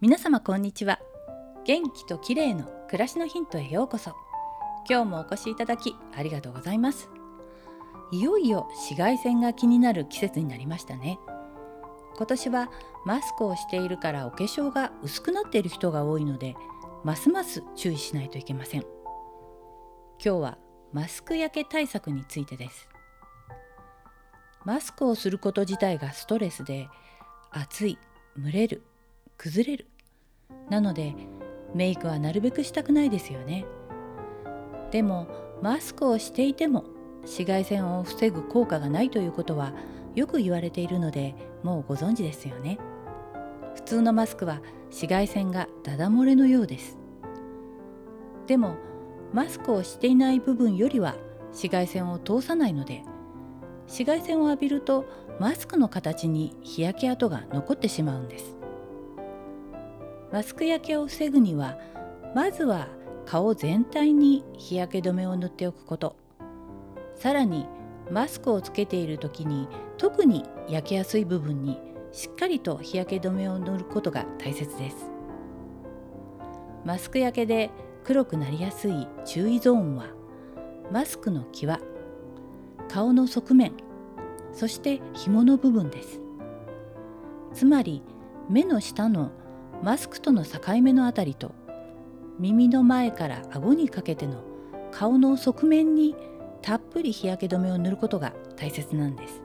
皆様こんにちは。元気と綺麗の暮らしのヒントへようこそ。今日もお越しいただきありがとうございます。いよいよ紫外線が気になる季節になりましたね。今年はマスクをしているからお化粧が薄くなっている人が多いのでますます注意しないといけません。今日はマスク焼け対策についてです。マスクをすること自体がストレスで暑い蒸れる崩れる。なのでメイクはなるべくしたくないですよね。でもマスクをしていても紫外線を防ぐ効果がないということはよく言われているのでもうご存知ですよね。普通のマスクは紫外線がダダ漏れのようです。でもマスクをしていない部分よりは紫外線を通さないので紫外線を浴びるとマスクの形に日焼け跡が残ってしまうんです。マスク焼けを防ぐにはまずは顔全体に日焼け止めを塗っておくこと。さらにマスクをつけている時に特に焼けやすい部分にしっかりと日焼け止めを塗ることが大切です。マスク焼けで黒くなりやすい注意ゾーンはマスクの際顔の側面そして紐の部分です。つまり目の下のマスクとの境目のあたりと耳の前から顎にかけての顔の側面にたっぷり日焼け止めを塗ることが大切なんです。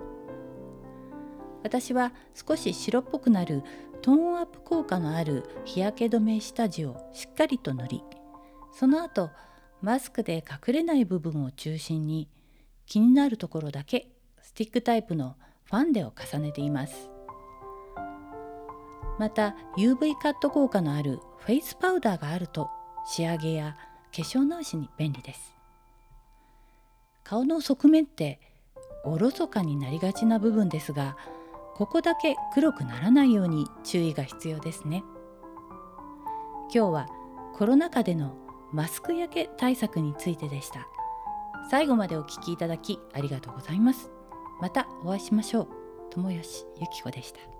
私は少し白っぽくなるトーンアップ効果のある日焼け止め下地をしっかりと塗りその後マスクで隠れない部分を中心に気になるところだけスティックタイプのファンデを重ねています。また UV カット効果のあるフェイスパウダーがあると仕上げや化粧直しに便利です。顔の側面っておろそかになりがちな部分ですがここだけ黒くならないように注意が必要ですね。今日はコロナ禍でのマスク焼け対策についてでした。最後までお聞きいただきありがとうございます。またお会いしましょう。友吉ゆき子でした。